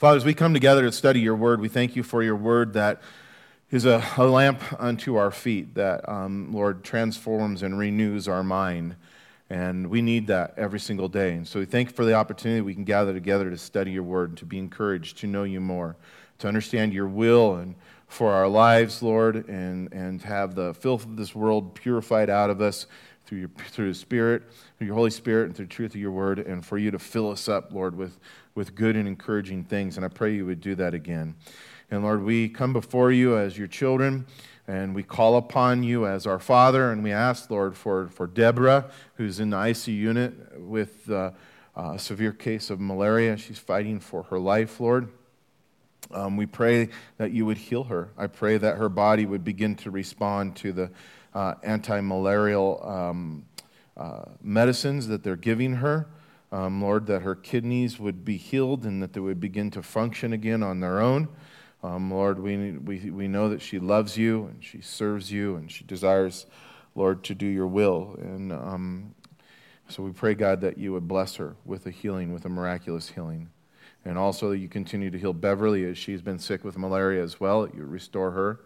Father, as we come together to study your word, we thank you for your word that is a, a lamp unto our feet, that, um, Lord, transforms and renews our mind. And we need that every single day. And so we thank you for the opportunity we can gather together to study your word, to be encouraged, to know you more, to understand your will and for our lives, Lord, and, and have the filth of this world purified out of us through your through the Spirit, through your Holy Spirit, and through the truth of your word, and for you to fill us up, Lord, with, with good and encouraging things. And I pray you would do that again. And Lord, we come before you as your children, and we call upon you as our Father, and we ask, Lord, for, for Deborah, who's in the ICU unit with uh, a severe case of malaria. She's fighting for her life, Lord. Um, we pray that you would heal her. I pray that her body would begin to respond to the uh, anti malarial um, uh, medicines that they're giving her. Um, Lord, that her kidneys would be healed and that they would begin to function again on their own. Um, Lord, we, we, we know that she loves you and she serves you and she desires, Lord, to do your will. And um, so we pray, God, that you would bless her with a healing, with a miraculous healing. And also that you continue to heal Beverly as she's been sick with malaria as well, that you restore her.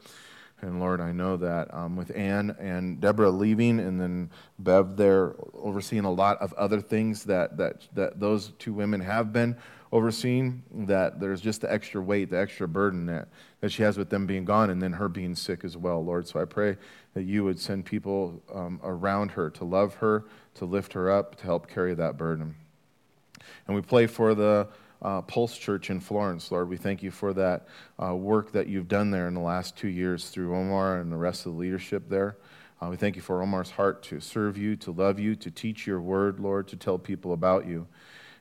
And Lord, I know that um, with Ann and Deborah leaving, and then Bev there overseeing a lot of other things that, that, that those two women have been overseeing, that there's just the extra weight, the extra burden that, that she has with them being gone, and then her being sick as well, Lord. So I pray that you would send people um, around her to love her, to lift her up, to help carry that burden. And we pray for the uh, Pulse Church in Florence, Lord. We thank you for that uh, work that you've done there in the last two years through Omar and the rest of the leadership there. Uh, we thank you for Omar's heart to serve you, to love you, to teach your word, Lord, to tell people about you.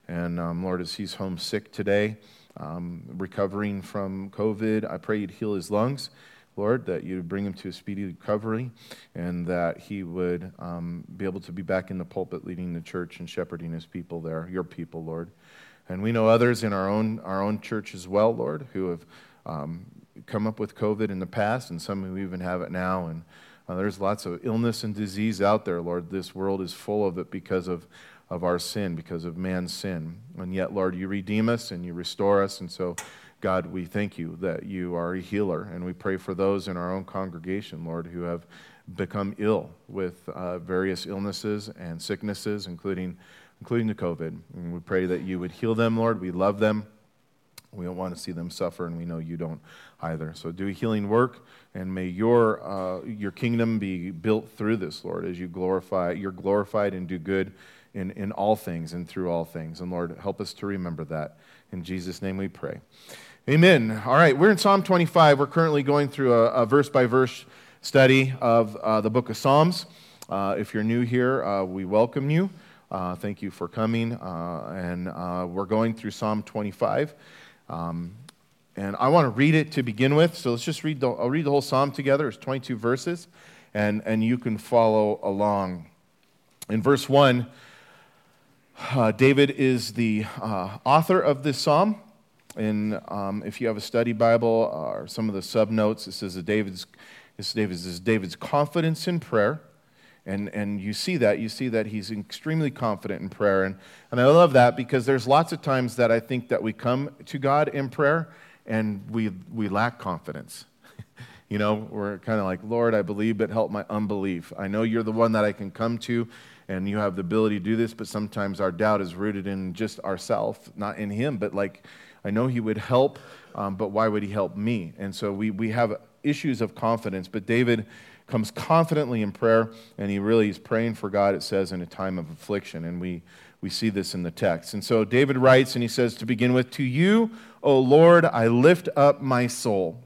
And um, Lord, as he's homesick today, um, recovering from COVID, I pray you'd heal his lungs. Lord, that you'd bring him to a speedy recovery and that he would um, be able to be back in the pulpit leading the church and shepherding his people there, your people, Lord. And we know others in our own, our own church as well, Lord, who have um, come up with COVID in the past, and some who even have it now. And uh, there's lots of illness and disease out there, Lord. This world is full of it because of, of our sin, because of man's sin. And yet, Lord, you redeem us and you restore us. And so, God, we thank you that you are a healer. And we pray for those in our own congregation, Lord, who have become ill with uh, various illnesses and sicknesses, including including the COVID. And we pray that you would heal them, Lord. We love them. We don't want to see them suffer, and we know you don't either. So do a healing work, and may your, uh, your kingdom be built through this, Lord, as you glorify, you're glorified and do good in, in all things and through all things. And Lord, help us to remember that. In Jesus' name we pray. Amen. All right, we're in Psalm 25. We're currently going through a verse by verse study of uh, the book of Psalms. Uh, if you're new here, uh, we welcome you. Uh, thank you for coming. Uh, and uh, we're going through Psalm 25. Um, and I want to read it to begin with. So let's just read the, I'll read the whole Psalm together. It's 22 verses, and, and you can follow along. In verse 1, uh, David is the uh, author of this Psalm. And um, if you have a study Bible or some of the sub notes, it says that David's, this David's, this David's confidence in prayer. And, and you see that. You see that he's extremely confident in prayer. And, and I love that because there's lots of times that I think that we come to God in prayer and we, we lack confidence. you know, we're kind of like, Lord, I believe, but help my unbelief. I know you're the one that I can come to and you have the ability to do this, but sometimes our doubt is rooted in just ourself, not in Him. But like, I know He would help, um, but why would He help me? And so we, we have issues of confidence. But David comes confidently in prayer, and he really is praying for God, it says, in a time of affliction. And we, we see this in the text. And so David writes, and he says, To begin with, To you, O Lord, I lift up my soul.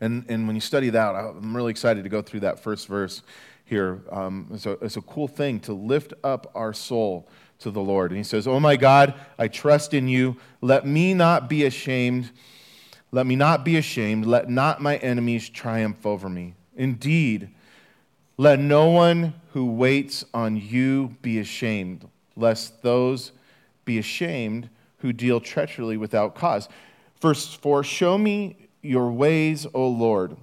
And, and when you study that, I'm really excited to go through that first verse here. Um, it's, a, it's a cool thing to lift up our soul to the Lord. And he says, Oh my God, I trust in you. Let me not be ashamed. Let me not be ashamed. Let not my enemies triumph over me. Indeed, let no one who waits on you be ashamed, lest those be ashamed who deal treacherously without cause. Verse 4 Show me your ways, O Lord.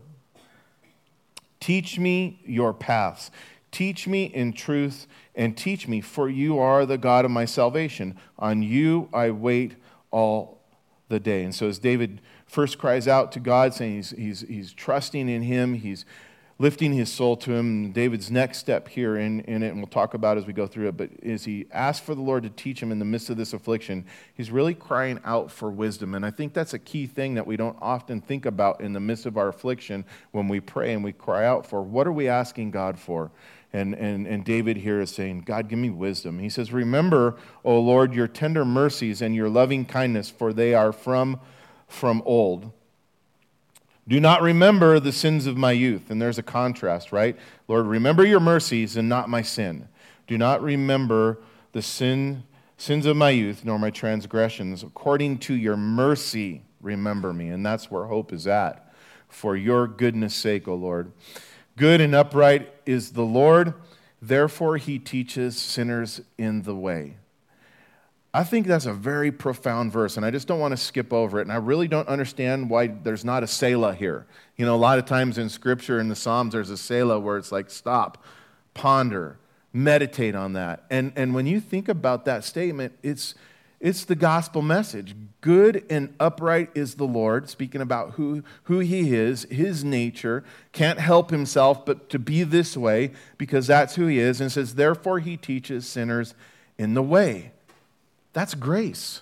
Teach me your paths. Teach me in truth and teach me, for you are the God of my salvation. On you I wait all the day. And so as David first cries out to God, saying he's, he's, he's trusting in him, he's lifting his soul to him. David's next step here in, in it, and we'll talk about as we go through it, but is he asks for the Lord to teach him in the midst of this affliction. He's really crying out for wisdom. And I think that's a key thing that we don't often think about in the midst of our affliction when we pray and we cry out for what are we asking God for? And, and, and David here is saying, God, give me wisdom. He says, Remember, O Lord, your tender mercies and your loving kindness, for they are from, from old. Do not remember the sins of my youth. And there's a contrast, right? Lord, remember your mercies and not my sin. Do not remember the sin, sins of my youth nor my transgressions. According to your mercy, remember me. And that's where hope is at. For your goodness' sake, O Lord. Good and upright is the Lord, therefore he teaches sinners in the way. I think that's a very profound verse, and I just don't want to skip over it. And I really don't understand why there's not a Selah here. You know, a lot of times in Scripture, in the Psalms, there's a Selah where it's like, stop, ponder, meditate on that. And, and when you think about that statement, it's, it's the gospel message. Good and upright is the Lord, speaking about who, who he is, his nature, can't help himself but to be this way because that's who he is, and says, therefore he teaches sinners in the way. That's grace.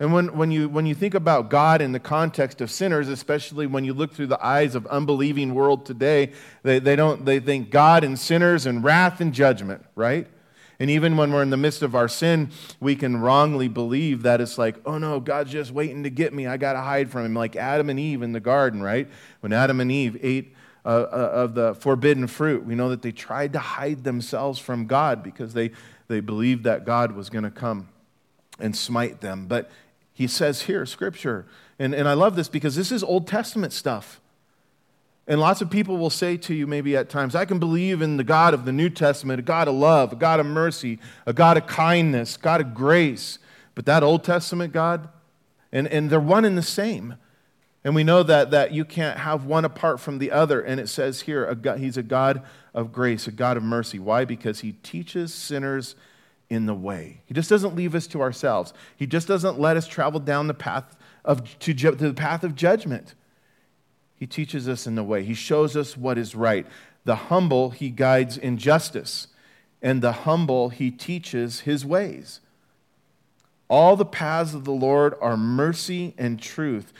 And when, when, you, when you think about God in the context of sinners, especially when you look through the eyes of unbelieving world today, they, they, don't, they think God and sinners and wrath and judgment, right? And even when we're in the midst of our sin, we can wrongly believe that it's like, oh no, God's just waiting to get me. I got to hide from him, like Adam and Eve in the garden, right? When Adam and Eve ate uh, uh, of the forbidden fruit, we know that they tried to hide themselves from God because they, they believed that God was going to come and smite them. But he says here, scripture, and, and I love this because this is Old Testament stuff. And lots of people will say to you, maybe at times, I can believe in the God of the New Testament, a God of love, a God of mercy, a God of kindness, God of grace. But that Old Testament God, and, and they're one and the same. And we know that, that you can't have one apart from the other. And it says here, a God, He's a God of grace, a God of mercy. Why? Because He teaches sinners in the way. He just doesn't leave us to ourselves. He just doesn't let us travel down the path of, to, to the path of judgment. He teaches us in the way. He shows us what is right. The humble he guides in justice, and the humble he teaches his ways. All the paths of the Lord are mercy and truth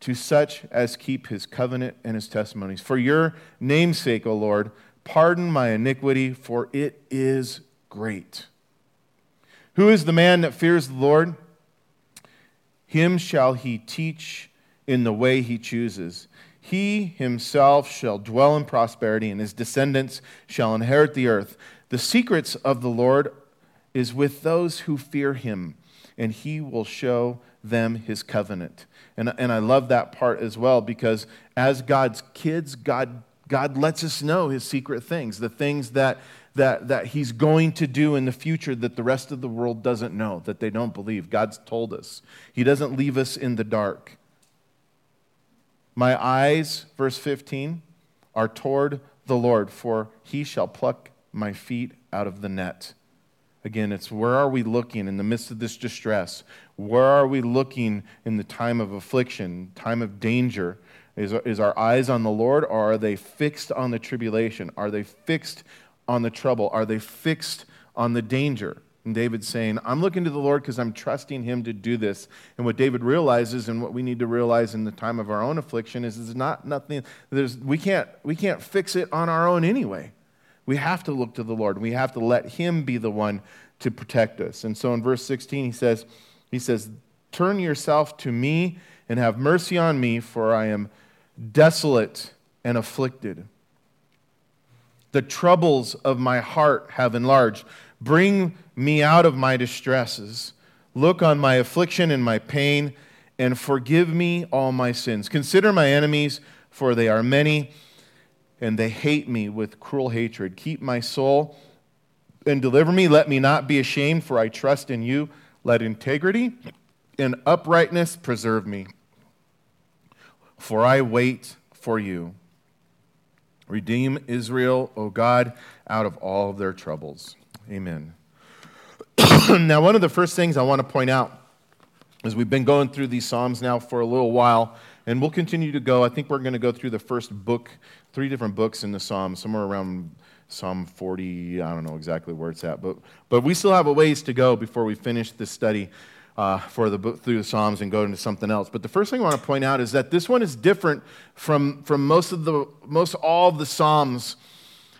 to such as keep his covenant and his testimonies. For your name's sake, O Lord, pardon my iniquity, for it is great. Who is the man that fears the Lord? Him shall he teach in the way he chooses. He himself shall dwell in prosperity, and his descendants shall inherit the earth. The secrets of the Lord is with those who fear him, and he will show them his covenant. And, and I love that part as well because as God's kids, God, God lets us know his secret things, the things that that, that he's going to do in the future that the rest of the world doesn't know, that they don't believe. God's told us. He doesn't leave us in the dark. My eyes, verse 15, are toward the Lord, for he shall pluck my feet out of the net. Again, it's where are we looking in the midst of this distress? Where are we looking in the time of affliction, time of danger? Is, is our eyes on the Lord or are they fixed on the tribulation? Are they fixed on the trouble? Are they fixed on the danger? And David's saying, I'm looking to the Lord because I'm trusting him to do this. And what David realizes and what we need to realize in the time of our own affliction is it's not nothing, there's, we, can't, we can't fix it on our own anyway. We have to look to the Lord. We have to let him be the one to protect us. And so in verse 16, he says, he says, Turn yourself to me and have mercy on me, for I am desolate and afflicted. The troubles of my heart have enlarged. Bring me out of my distresses. Look on my affliction and my pain, and forgive me all my sins. Consider my enemies, for they are many, and they hate me with cruel hatred. Keep my soul and deliver me. Let me not be ashamed, for I trust in you. Let integrity and uprightness preserve me, for I wait for you. Redeem Israel, O God, out of all of their troubles. Amen. now, one of the first things I want to point out is we've been going through these Psalms now for a little while, and we'll continue to go. I think we're going to go through the first book, three different books in the Psalms, somewhere around Psalm 40. I don't know exactly where it's at, but, but we still have a ways to go before we finish this study uh, for the through the Psalms and go into something else. But the first thing I want to point out is that this one is different from, from most of the most all of the Psalms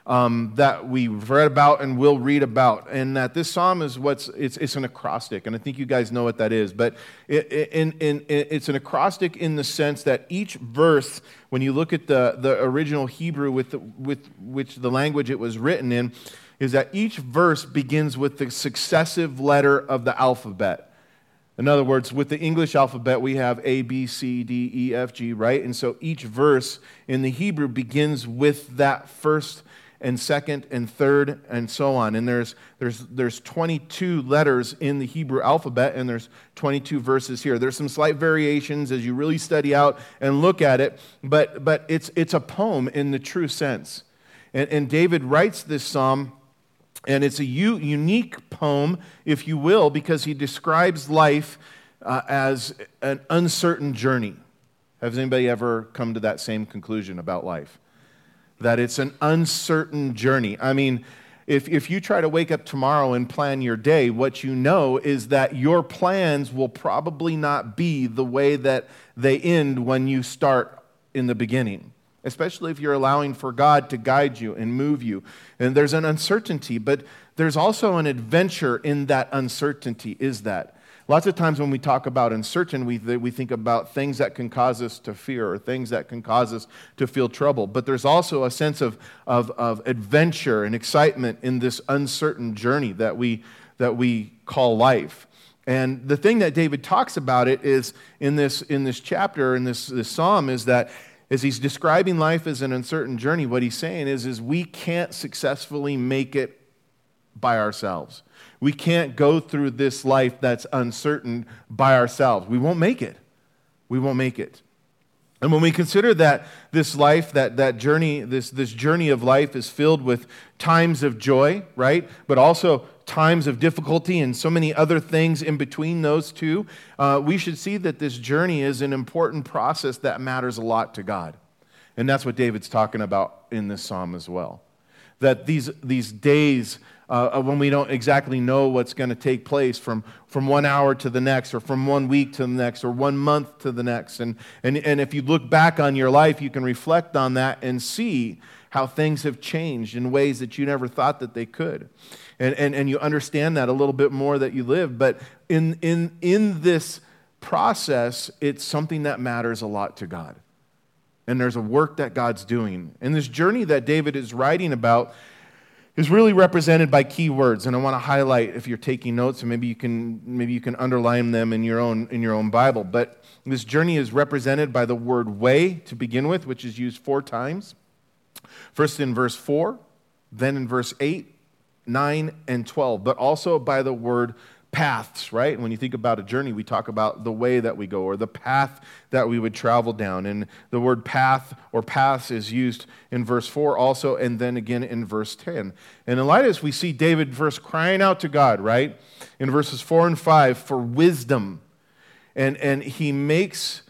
um, that we've read about and will read about, and that this psalm is what's it's, it's an acrostic, and I think you guys know what that is. But it, in, in, it's an acrostic in the sense that each verse, when you look at the, the original Hebrew with, the, with which the language it was written in, is that each verse begins with the successive letter of the alphabet. In other words, with the English alphabet, we have A, B, C, D, E, F, G, right? And so each verse in the Hebrew begins with that first and second and third and so on. And there's, there's, there's 22 letters in the Hebrew alphabet, and there's 22 verses here. There's some slight variations as you really study out and look at it, but, but it's, it's a poem in the true sense. And, and David writes this psalm and it's a u- unique poem, if you will, because he describes life uh, as an uncertain journey. Has anybody ever come to that same conclusion about life? That it's an uncertain journey. I mean, if, if you try to wake up tomorrow and plan your day, what you know is that your plans will probably not be the way that they end when you start in the beginning especially if you're allowing for God to guide you and move you. And there's an uncertainty, but there's also an adventure in that uncertainty, is that. Lots of times when we talk about uncertain, we, we think about things that can cause us to fear or things that can cause us to feel trouble. But there's also a sense of, of, of adventure and excitement in this uncertain journey that we, that we call life. And the thing that David talks about it is in this, in this chapter, in this, this psalm, is that as he's describing life as an uncertain journey, what he's saying is, is we can't successfully make it by ourselves. We can't go through this life that's uncertain by ourselves. We won't make it. We won't make it. And when we consider that this life, that, that journey, this, this journey of life is filled with times of joy, right? But also times of difficulty and so many other things in between those two, uh, we should see that this journey is an important process that matters a lot to God. And that's what David's talking about in this psalm as well. That these, these days uh, when we don't exactly know what's going to take place from, from one hour to the next, or from one week to the next, or one month to the next. And, and, and if you look back on your life, you can reflect on that and see how things have changed in ways that you never thought that they could. And, and, and you understand that a little bit more that you live. But in, in, in this process, it's something that matters a lot to God. And there's a work that God's doing. And this journey that David is writing about is really represented by key words and i want to highlight if you're taking notes and maybe you can maybe you can underline them in your own in your own bible but this journey is represented by the word way to begin with which is used four times First in verse 4, then in verse 8, 9, and 12, but also by the word paths, right? And When you think about a journey, we talk about the way that we go or the path that we would travel down. And the word path or paths is used in verse 4 also, and then again in verse 10. And in light of this, we see David first crying out to God, right? In verses 4 and 5 for wisdom. And, and he makes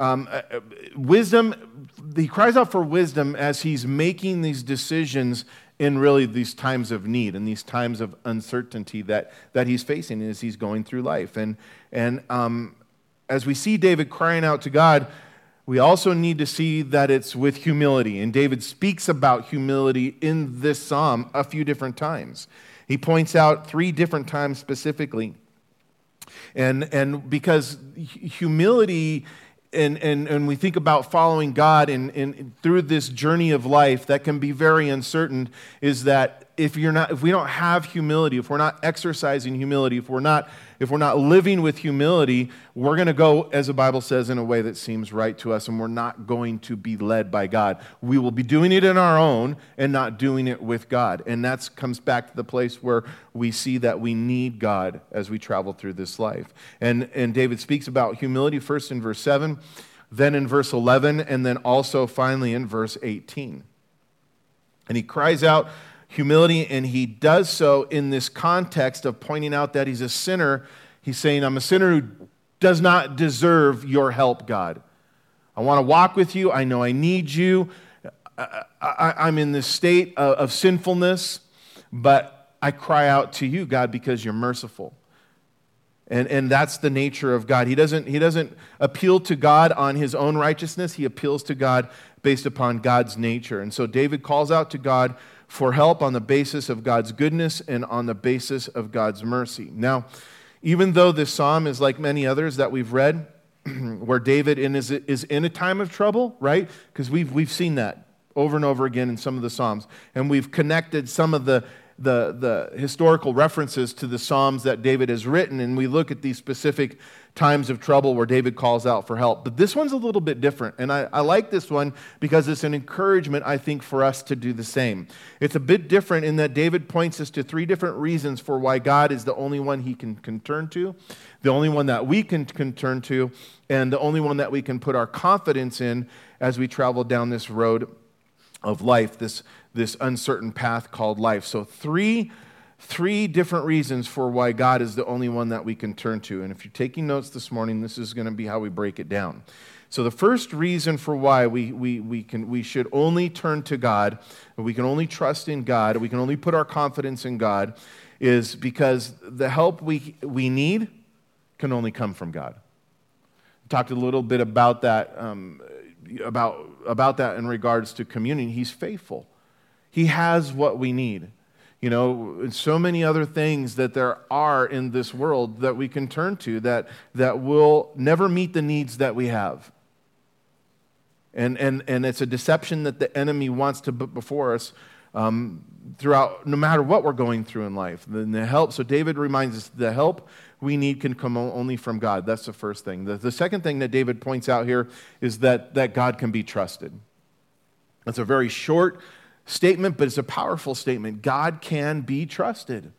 um, uh, uh, wisdom, he cries out for wisdom as he's making these decisions in really these times of need and these times of uncertainty that, that he's facing as he's going through life. And, and um, as we see David crying out to God, we also need to see that it's with humility. And David speaks about humility in this psalm a few different times. He points out three different times specifically. And, and because humility and, and, and we think about following God and, and through this journey of life that can be very uncertain is that if you're not if we don't have humility if we're not exercising humility if we're not if we're not living with humility we're going to go as the bible says in a way that seems right to us and we're not going to be led by god. We will be doing it in our own and not doing it with god. And that comes back to the place where we see that we need god as we travel through this life. And and david speaks about humility first in verse 7 then in verse 11 and then also finally in verse 18 and he cries out humility, and he does so in this context of pointing out that he's a sinner. He's saying, I'm a sinner who does not deserve your help, God. I want to walk with you. I know I need you. I, am in this state of, of sinfulness, but I cry out to you, God, because you're merciful. And, and that's the nature of God. He doesn't, he doesn't appeal to God on his own righteousness, he appeals to God based upon God's nature. And so David calls out to God for help on the basis of God's goodness and on the basis of God's mercy. Now, even though this psalm is like many others that we've read, where David is, is in a time of trouble, right? Because we've, we've seen that over and over again in some of the Psalms. And we've connected some of the, the, the historical references to the Psalms that David has written, and we look at these specific times of trouble where David calls out for help. But this one's a little bit different, and I, I like this one because it's an encouragement, I think, for us to do the same. It's a bit different in that David points us to three different reasons for why God is the only one he can, can turn to, the only one that we can, can turn to, and the only one that we can put our confidence in as we travel down this road of life, this, this uncertain path called life. So, three, three different reasons for why God is the only one that we can turn to. And if you're taking notes this morning, this is going to be how we break it down. So, the first reason for why we, we, we, can, we should only turn to God, we can only trust in God, we can only put our confidence in God, is because the help we, we need can only come from God. Talked a little bit about that um, about, about that in regards to communion. He's faithful. He has what we need. You know, so many other things that there are in this world that we can turn to that, that will never meet the needs that we have. And, and, and it's a deception that the enemy wants to put before us um, throughout, no matter what we're going through in life. The, the help, so David reminds us the help we need can come only from God. That's the first thing. The, the second thing that David points out here is that, that God can be trusted. That's a very short statement, but it's a powerful statement. God can be trusted.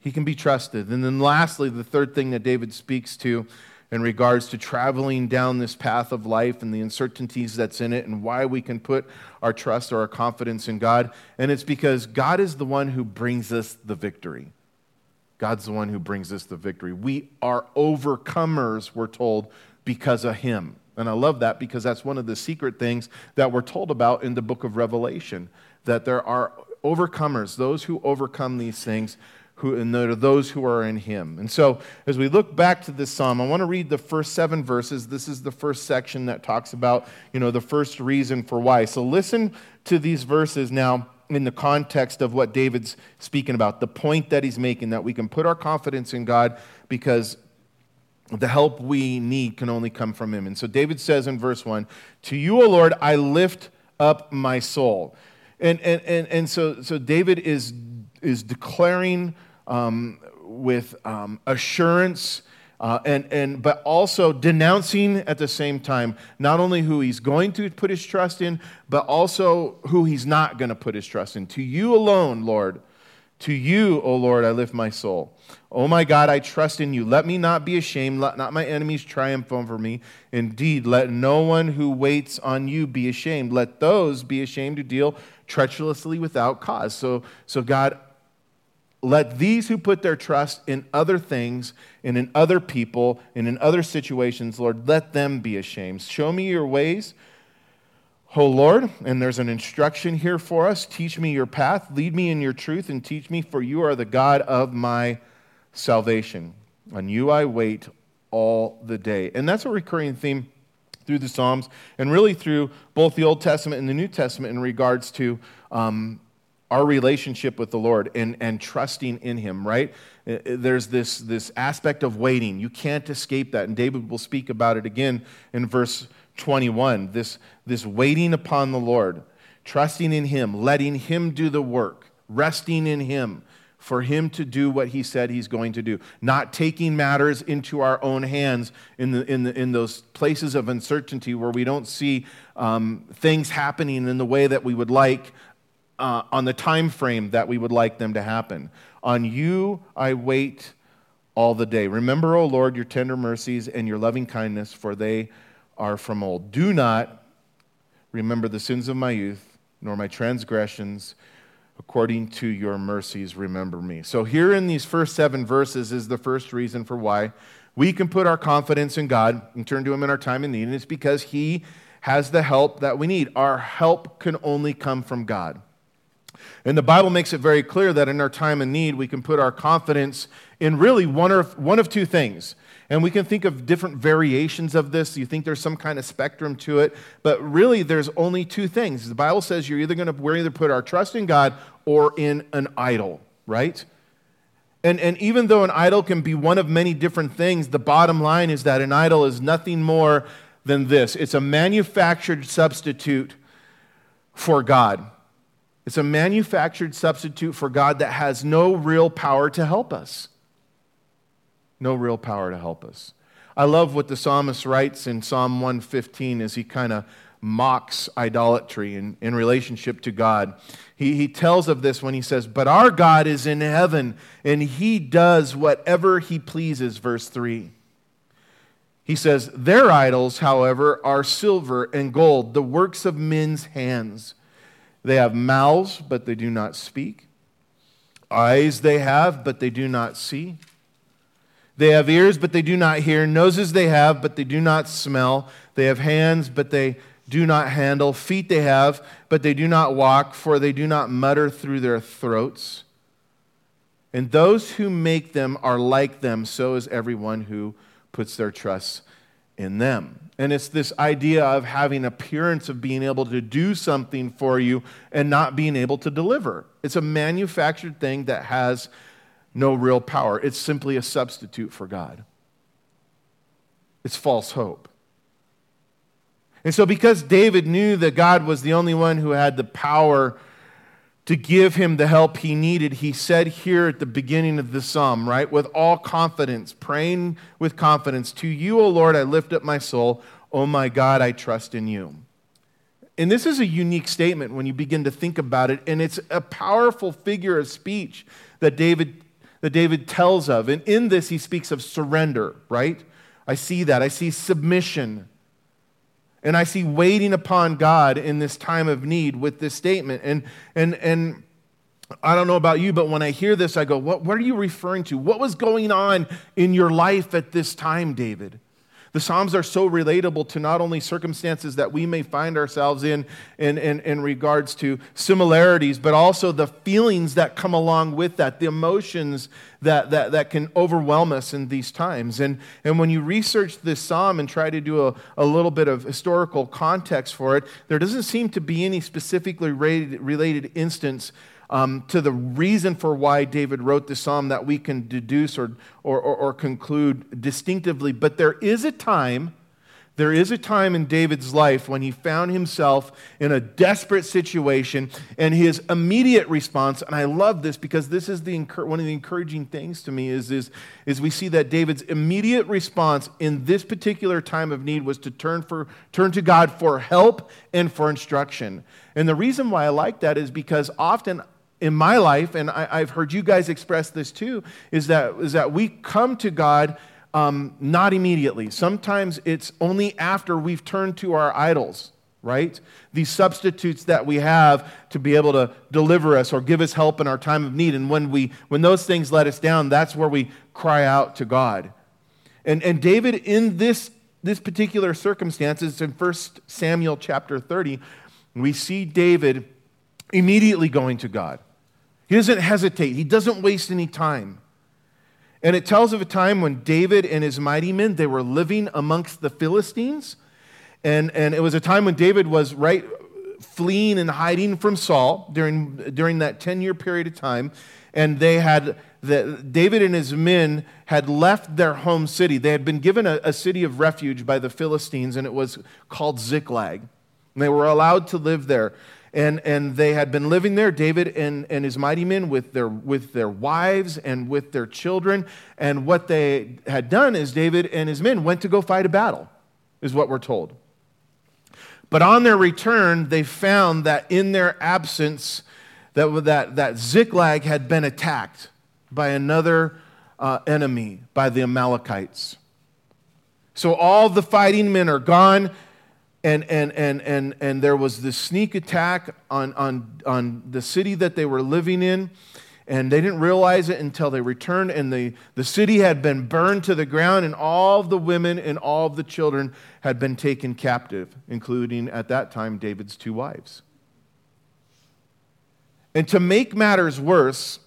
He can be trusted. And then lastly, the third thing that David speaks to in regards to traveling down this path of life and the uncertainties that's in it and why we can put our trust or our confidence in God. And it's because God is the one who brings us the victory. God's the one who brings us the victory. We are overcomers, we're told, because of Him. And I love that because that's one of the secret things that we're told about in the book of Revelation that there are overcomers, those who overcome these things, who, and there are those who are in Him. And so, as we look back to this psalm, I want to read the first seven verses. This is the first section that talks about, you know, the first reason for why. So, listen to these verses now in the context of what David's speaking about, the point that he's making that we can put our confidence in God because the help we need can only come from him. And so David says in verse 1 To you, O Lord, I lift up my soul. And, and, and, and so, so David is, is declaring um, with um, assurance uh, and, and, but also denouncing at the same time not only who he's going to put his trust in, but also who he's not going to put his trust in. To you alone, Lord, to you, O Lord, I lift my soul. O my God, I trust in you. Let me not be ashamed. Let not my enemies triumph over me. Indeed, let no one who waits on you be ashamed. Let those be ashamed who deal treacherously without cause. So, so God, let these who put their trust in other things and in other people and in other situations, Lord, let them be ashamed. Show me your ways, O Lord. And there's an instruction here for us. Teach me your path, lead me in your truth, and teach me, for you are the God of my salvation. On you I wait all the day. And that's a recurring theme through the Psalms and really through both the Old Testament and the New Testament in regards to. Um, our relationship with the Lord and, and trusting in Him, right? Uh, uh, there's this, this aspect of waiting. You can't escape that. And David will speak about it again in verse 21 this, this waiting upon the Lord, trusting in Him, letting Him do the work, resting in Him for Him to do what He said He's going to do, not taking matters into our own hands in, the, in, the, in those places of uncertainty where we don't see um, things happening in the way that we would like uh, on the time frame that we would like them to happen. On you I wait all the day. Remember, O Lord, your tender mercies and your loving kindness, for they are from old. Do not remember the sins of my youth, nor my transgressions. According to your mercies, remember me. So, here in these first seven verses is the first reason for why we can put our confidence in God and turn to Him in our time of need, and it's because He has the help that we need. Our help can only come from God. And the Bible makes it very clear that in our time of need, we can put our confidence in really one of, one of two things. And we can think of different variations of this. You think there's some kind of spectrum to it, but really there's only two things. The Bible says you're either going to we're either put our trust in God or in an idol, right? And, and even though an idol can be one of many different things, the bottom line is that an idol is nothing more than this it's a manufactured substitute for God. It's a manufactured substitute for God that has no real power to help us no real power to help us. I love what the psalmist writes in Psalm 115 as he kind of mocks idolatry in, in relationship to God. He, he tells of this when he says, But our God is in heaven, and he does whatever he pleases, verse 3. He says, Their idols, however, are silver and gold, the works of men's hands. They have mouths, but they do not speak. Eyes they have, but they do not see. They have ears, but they do not hear. Noses they have, but they do not smell. They have hands, but they do not handle. Feet they have, but they do not walk, for they do not mutter through their throats. And those who make them are like them, so is everyone who puts their trust in them. And it's this idea of having appearance of being able to do something for you and not being able to deliver. It's a manufactured thing that has no real power. It's simply a substitute for God. It's false hope. And so, because David knew that God was the only one who had the power to give him the help he needed, he said here at the beginning of the psalm, right, with all confidence, praying with confidence, To you, O Lord, I lift up my soul. O my God, I trust in you. And this is a unique statement when you begin to think about it, and it's a powerful figure of speech that David that David tells of. And in this, he speaks of surrender, right? I see that. I see submission. And I see waiting upon God in this time of need with this statement. And, and, and I don't know about you, but when I hear this, I go, what, what are you referring to? What was going on in your life at this time, David? The Psalms are so relatable to not only circumstances that we may find ourselves in, in, in, in regards to similarities, but also the feelings that come along with that, the emotions that, that, that can overwhelm us in these times. And, and when you research this psalm and try to do a, a little bit of historical context for it, there doesn't seem to be any specifically related, related instance um, to the reason for why David wrote this psalm that we can deduce or, or, or, or conclude distinctively. But there is a time, there is a time in David's life when he found himself in a desperate situation, and his immediate response, and I love this because this is the, one of the encouraging things to me, is, is, is we see that David's immediate response in this particular time of need was to turn, for, turn to God for help and for instruction. And the reason why I like that is because often in my life, and I, have heard you guys express this too, is that, is that we come to God um, not immediately. Sometimes it's only after we've turned to our idols, right? These substitutes that we have to be able to deliver us or give us help in our time of need. And when, we, when those things let us down, that's where we cry out to God. And, and David, in this, this particular circumstance, it's in 1 Samuel chapter 30, we see David immediately going to God. He doesn't hesitate, he doesn't waste any time. And it tells of a time when David and his mighty men, they were living amongst the Philistines. And, and it was a time when David was right fleeing and hiding from Saul during, during that 10 year period of time. And they had, the, David and his men had left their home city. They had been given a, a city of refuge by the Philistines, and it was called Ziklag. And they were allowed to live there and, and they had been living there, David and, and his mighty men, with their, with their wives and with their children. And what they had done is David and his men went to go fight a battle, is what we're told. But on their return, they found that in their absence, that, that, that Ziklag had been attacked by another uh, enemy, by the Amalekites. So all the fighting men are gone and, and, and, and, and there was this sneak attack on, on, on the city that they were living in. and they didn't realize it until they returned, and the, the city had been burned to the ground, and all of the women and all of the children had been taken captive, including at that time David's two wives. And to make matters worse,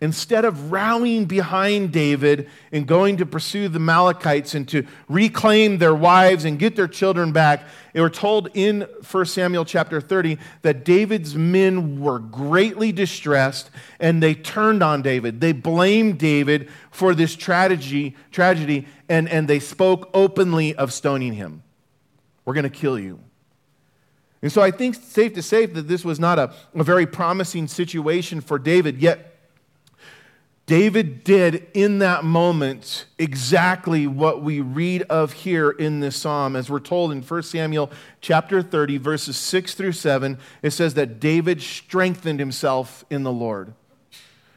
instead of rallying behind David and going to pursue the Amalekites and to reclaim their wives and get their children back, they were told in 1 Samuel chapter 30 that David's men were greatly distressed and they turned on David. They blamed David for this tragedy, tragedy and, and they spoke openly of stoning him. We're going to kill you. And so I think safe to say that this was not a, a very promising situation for David, yet David did in that moment exactly what we read of here in this psalm. As we're told in 1 Samuel chapter 30, verses 6 through 7, it says that David strengthened himself in the Lord.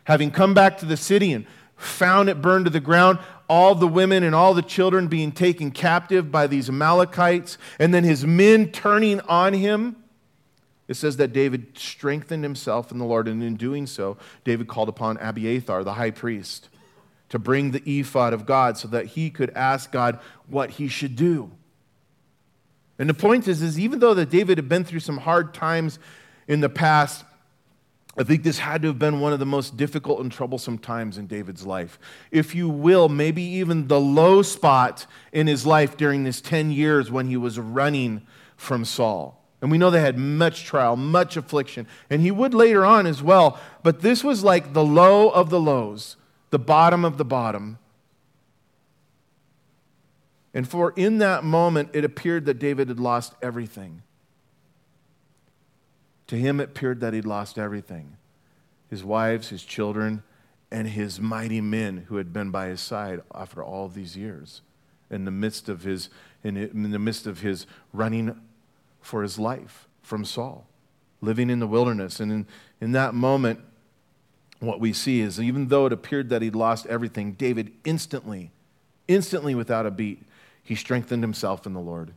Having come back to the city and found it burned to the ground, all the women and all the children being taken captive by these Amalekites, and then his men turning on him it says that David strengthened himself in the Lord, and in doing so, David called upon Abiathar, the high priest, to bring the ephod of God so that he could ask God what he should do. And the point is, is even though that David had been through some hard times in the past, I think this had to have been one of the most difficult and troublesome times in David's life. If you will, maybe even the low spot in his life during this 10 years when he was running from Saul. And we know they had much trial, much affliction. And he would later on as well. But this was like the low of the lows, the bottom of the bottom. And for in that moment, it appeared that David had lost everything. To him, it appeared that he'd lost everything his wives, his children, and his mighty men who had been by his side after all these years in the midst of his, in the midst of his running for his life from Saul, living in the wilderness. And in, in that moment, what we see is even though it appeared that he'd lost everything, David instantly, instantly without a beat, he strengthened himself in the Lord.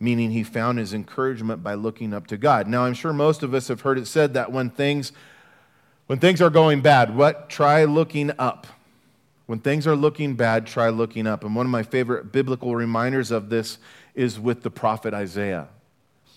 Meaning he found his encouragement by looking up to God. Now, I'm sure most of us have heard it said that when things, when things are going bad, what? Try looking up. When things are looking bad, try looking up. And one of my favorite biblical reminders of this is with the prophet Isaiah.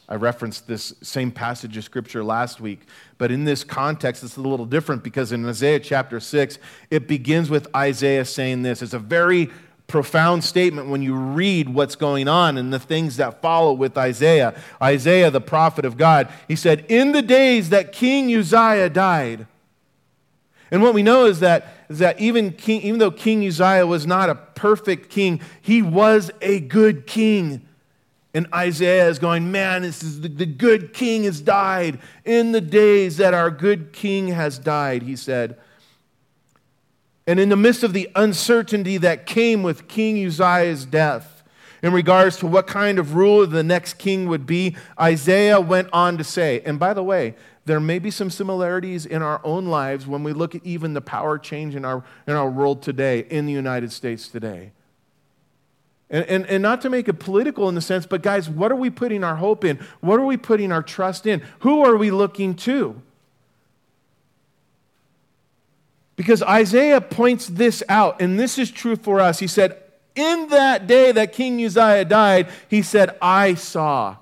I referenced this same passage of scripture last week, but in this context, it's a little different because in Isaiah chapter 6, it begins with Isaiah saying this. It's a very profound statement when you read what's going on and the things that follow with Isaiah. Isaiah, the prophet of God, he said, In the days that King Uzziah died, and what we know is that, is that even, king, even though King Uzziah was not a perfect king, he was a good king. And Isaiah is going, Man, this is the, the good king has died. In the days that our good king has died, he said. And in the midst of the uncertainty that came with King Uzziah's death, in regards to what kind of ruler the next king would be, Isaiah went on to say, and by the way, there may be some similarities in our own lives when we look at even the power change in our, in our world today, in the United States today. And, and, and not to make it political in the sense, but guys, what are we putting our hope in? What are we putting our trust in? Who are we looking to? Because Isaiah points this out, and this is true for us. He said, In that day that King Uzziah died, he said, I saw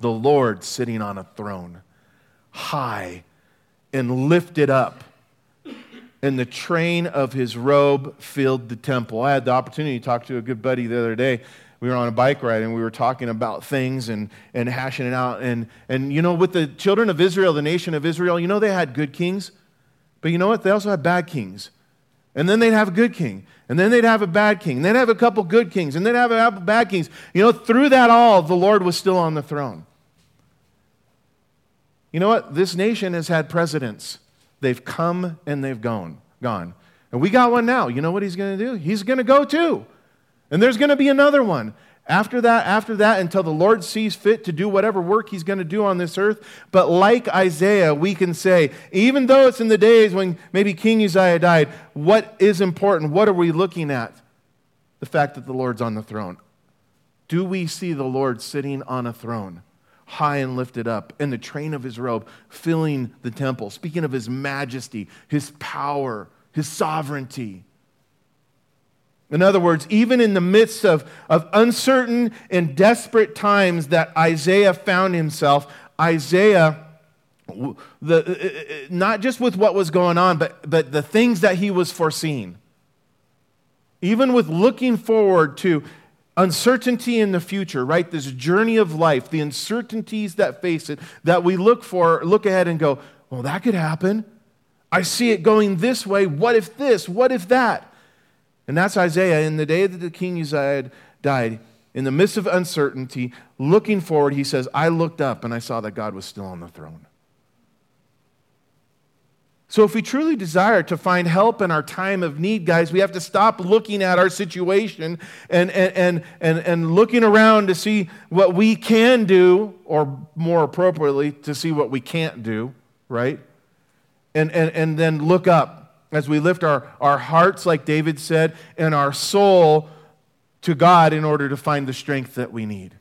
the Lord sitting on a throne, high and lifted up and the train of his robe filled the temple. I had the opportunity to talk to a good buddy the other day. We were on a bike ride and we were talking about things and, and hashing it out. And, and, you know, with the children of Israel, the nation of Israel, you know, they had good kings. But you know what? They also had bad kings. And then they'd have a good king. And then they'd have a bad king. And they'd have a couple good kings. And they'd have a couple bad kings. You know, through that all, the Lord was still on the throne. You know what? This nation has had presidents They've come and they've gone. gone. And we got one now. You know what he's going to do? He's going to go too. And there's going to be another one. After that, after that, until the Lord sees fit to do whatever work he's going to do on this earth. But like Isaiah, we can say, even though it's in the days when maybe King Uzziah died, what is important? What are we looking at? The fact that the Lord's on the throne. Do we see the Lord sitting on a throne? High and lifted up, and the train of his robe filling the temple, speaking of his majesty, his power, his sovereignty. In other words, even in the midst of, of uncertain and desperate times that Isaiah found himself, Isaiah, the, uh, uh, uh, not just with what was going on, but, but the things that he was foreseeing. Even with looking forward to uncertainty in the future, right? This journey of life, the uncertainties that face it, that we look for, look ahead and go, well, that could happen. I see it going this way. What if this? What if that? And that's Isaiah. In the day that the king Uzziah died, in the midst of uncertainty, looking forward, he says, I looked up and I saw that God was still on the throne. So, if we truly desire to find help in our time of need, guys, we have to stop looking at our situation and, and, and, and, looking around to see what we can do, or more appropriately, to see what we can't do, right? And, and, and then look up as we lift our, our hearts, like David said, and our soul to God in order to find the strength that we need.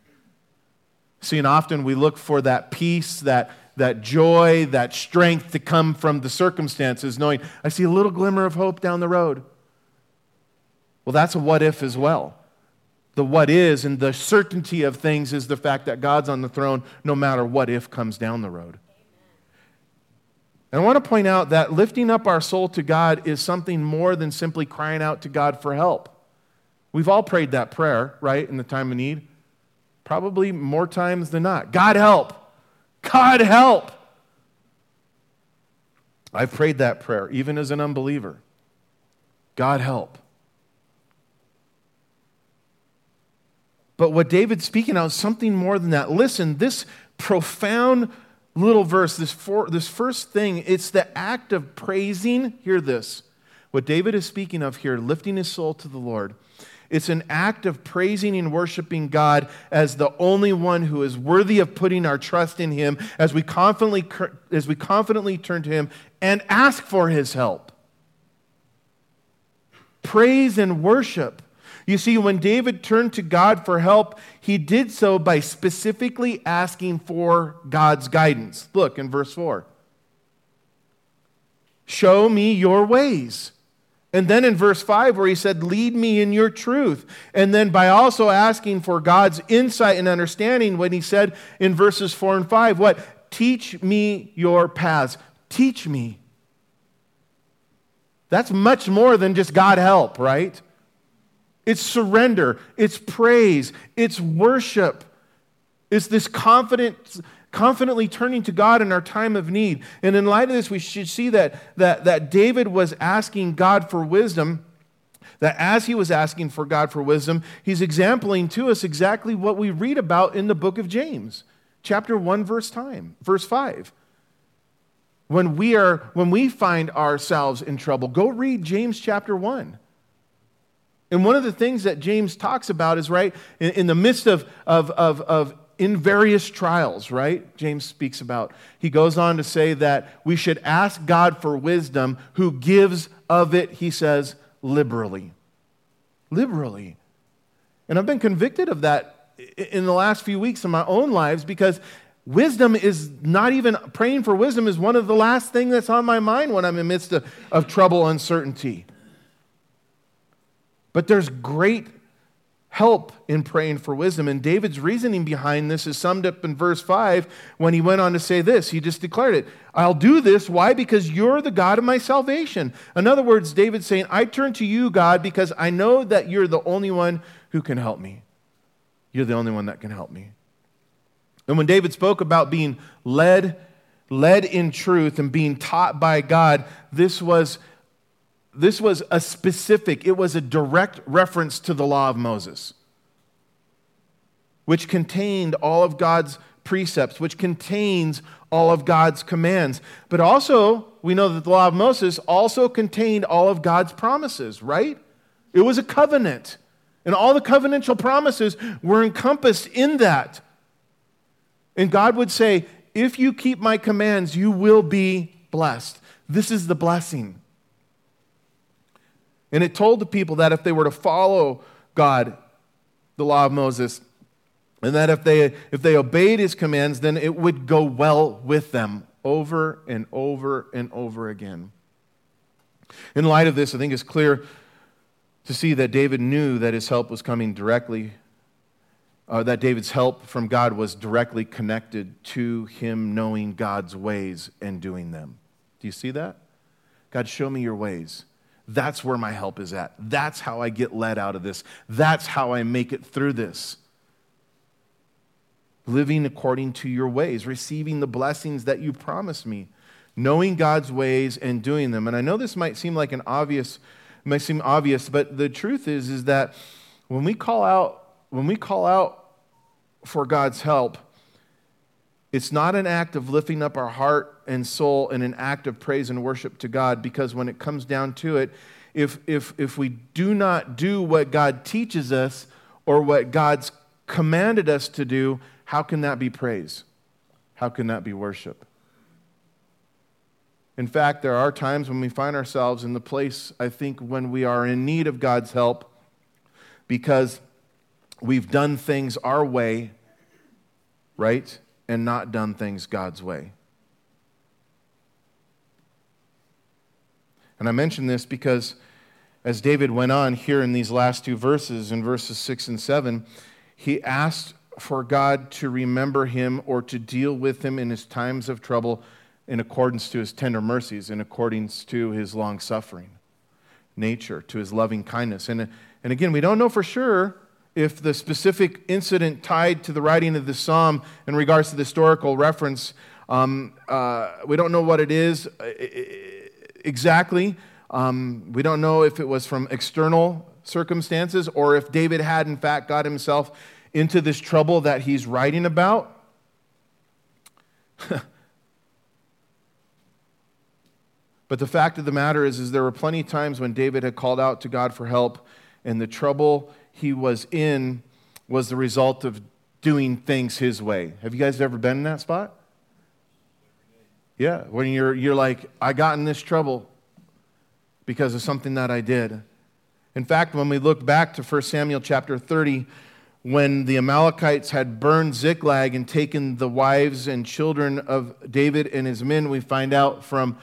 See, and often we look for that peace, that that joy, that strength to come from the circumstances, knowing I see a little glimmer of hope down the road. Well, that's a what if as well. The what is and the certainty of things is the fact that God's on the throne no matter what if comes down the road. And I want to point out that lifting up our soul to God is something more than simply crying out to God for help. We've all prayed that prayer, right, in the time of need? Probably more times than not. God help. God help. I've prayed that prayer, even as an unbeliever. God help. But what David's speaking out is something more than that. Listen, this profound little verse, this, for, this first thing, it's the act of praising. Hear this. What David is speaking of here, lifting his soul to the Lord, it's an act of praising and worshiping God as the only one who is worthy of putting our trust in Him as we confidently, as we confidently turn to Him and ask for His help. Praise and worship. You see, when David turned to God for help, he did so by specifically asking for God's guidance. Look in verse 4. Show me your ways. And then in verse 5, where he said, Lead me in your truth. And then by also asking for God's insight and understanding, when he said in verses 4 and 5, What? Teach me your paths. Teach me. That's much more than just God help, right? It's surrender, it's praise, it's worship. It's this confident confidently turning to God in our time of need. And in light of this, we should see that, that, that David was asking God for wisdom. That as he was asking for God for wisdom, he's exempling to us exactly what we read about in the book of James, chapter 1, verse time, verse 5 when we are when we find ourselves in trouble go read james chapter 1 and one of the things that james talks about is right in, in the midst of, of, of, of in various trials, right? James speaks about. He goes on to say that we should ask God for wisdom, who gives of it, he says, liberally. Liberally. And I've been convicted of that in the last few weeks in my own lives because wisdom is not even, praying for wisdom is one of the last things that's on my mind when I'm in the midst of, of trouble, uncertainty. But there's great help in praying for wisdom. And David's reasoning behind this is summed up in verse 5 when he went on to say this. He just declared it I'll do this. Why? Because you're the God of my salvation. In other words, David's saying, I turn to you, God, because I know that you're the only one who can help me. You're the only one that can help me. And when David spoke about being led, led in truth and being taught by God, this was this was a specific, it was a direct reference to the law of Moses, which contained all of God's precepts, which contains all of God's commands. But also, we know that the law of Moses also contained all of God's promises, right? It was a covenant. And all the covenantal promises were encompassed in that. And God would say, If you keep my commands, you will be blessed. This is the blessing. And it told the people that if they were to follow God, the law of Moses, And that if they, if they obeyed his commands, then it would go well with them over and over and over again. In light of this, I think it's clear to see that David knew that his help was coming directly, uh, that David's help from God was directly connected to him knowing God's ways and doing them. Do you see that? God, show me your ways. That's where my help is at. That's how I get led out of this. That's how I make it through this. Living according to your ways, receiving the blessings that you promised me, knowing God's ways and doing them. And I know this might seem like an obvious might seem obvious, but the truth is, is that when we call out, when we call out for God's help, it's not an act of lifting up our heart and soul in an act of praise and worship to God, because when it comes down to it, if, if, if we do not do what God teaches us or what God's commanded us to do, how can that be praise? How can that be worship? In fact, there are times when we find ourselves in the place, I think, when we are in need of God's help because we've done things our way, right? And not done things God's way. And I mention this because as David went on here in these last two verses, in verses 6 and 7, he asked for God to remember him or to deal with him in his times of trouble in accordance to his tender mercies, in accordance to his long suffering nature, to his loving kindness. And, and again, we don't know for sure if the specific incident tied to the writing of the psalm in regards to the historical reference, um, uh, we don't know what it is uh, exactly. Um, we don't know if it was from external circumstances or if David had, in fact, got himself into this trouble that he's writing about. But the fact of the matter is, is there were plenty of times when David had called out to God for help, and the trouble he was in was the result of doing things his way. Have you guys ever been in that spot? Yeah, when you're, you're like, I got in this trouble because of something that I did. In fact, when we look back to 1 Samuel chapter 30, when the Amalekites had burned Ziklag and taken the wives and children of David and his men, we find out from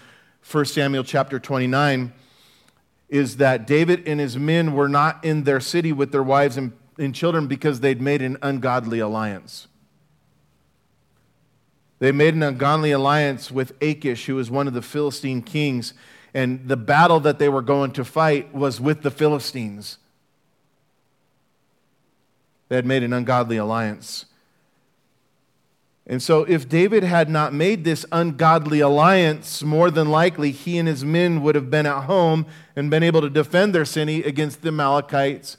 1 Samuel chapter 29 is that David and his men were not in their city with their wives and, and children because they'd made an ungodly alliance. They made an ungodly alliance with Achish, who was one of the Philistine kings, and the battle that they were going to fight was with the Philistines. They had made an ungodly alliance. And so, if David had not made this ungodly alliance, more than likely he and his men would have been at home and been able to defend their city against the Amalekites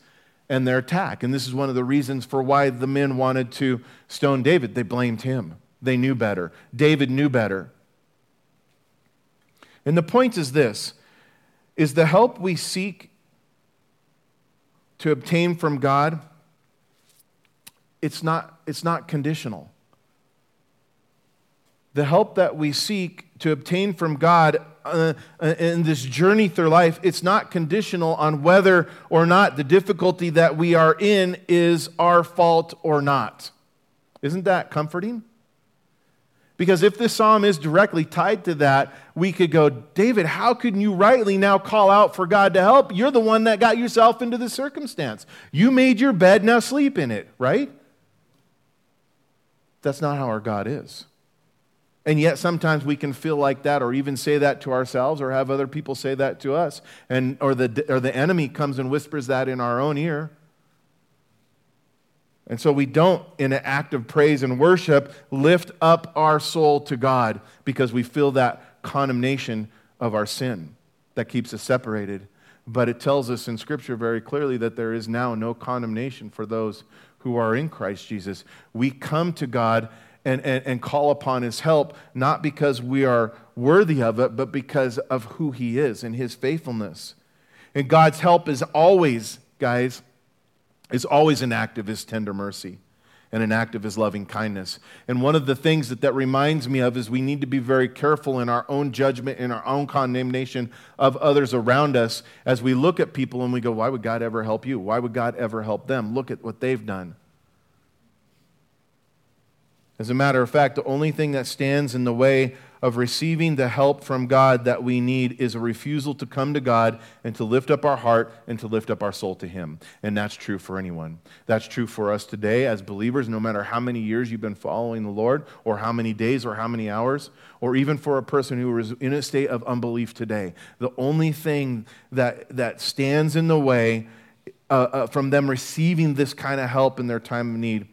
and their attack. And this is one of the reasons for why the men wanted to stone David. They blamed him, they knew better. David knew better. And the point is this is the help we seek to obtain from God it's not, it's not conditional the help that we seek to obtain from God uh, uh, in this journey through life, it's not conditional on whether or not the difficulty that we are in is our fault or not. Isn't that comforting? Because if this psalm is directly tied to that, we could go, David, how can you rightly now call out for God to help? You're the one that got yourself into this circumstance. You made your bed, now sleep in it, right? That's not how our God is. And yet, sometimes we can feel like that, or even say that to ourselves, or have other people say that to us, and, or, the, or the enemy comes and whispers that in our own ear. And so we don't, in an act of praise and worship, lift up our soul to God because we feel that condemnation of our sin that keeps us separated. But it tells us in Scripture very clearly that there is now no condemnation for those who are in Christ Jesus. We come to God and, and, and call upon his help, not because we are worthy of it, but because of who he is and his faithfulness. And God's help is always, guys, is always an act of his tender mercy and an act of his loving kindness. And one of the things that that reminds me of is we need to be very careful in our own judgment, in our own condemnation of others around us as we look at people and we go, why would God ever help you? Why would God ever help them? Look at what they've done. As a matter of fact, the only thing that stands in the way of receiving the help from God that we need is a refusal to come to God and to lift up our heart and to lift up our soul to Him. And that's true for anyone. That's true for us today as believers, no matter how many years you've been following the Lord, or how many days, or how many hours, or even for a person who is in a state of unbelief today. The only thing that, that stands in the way uh, uh, from them receiving this kind of help in their time of need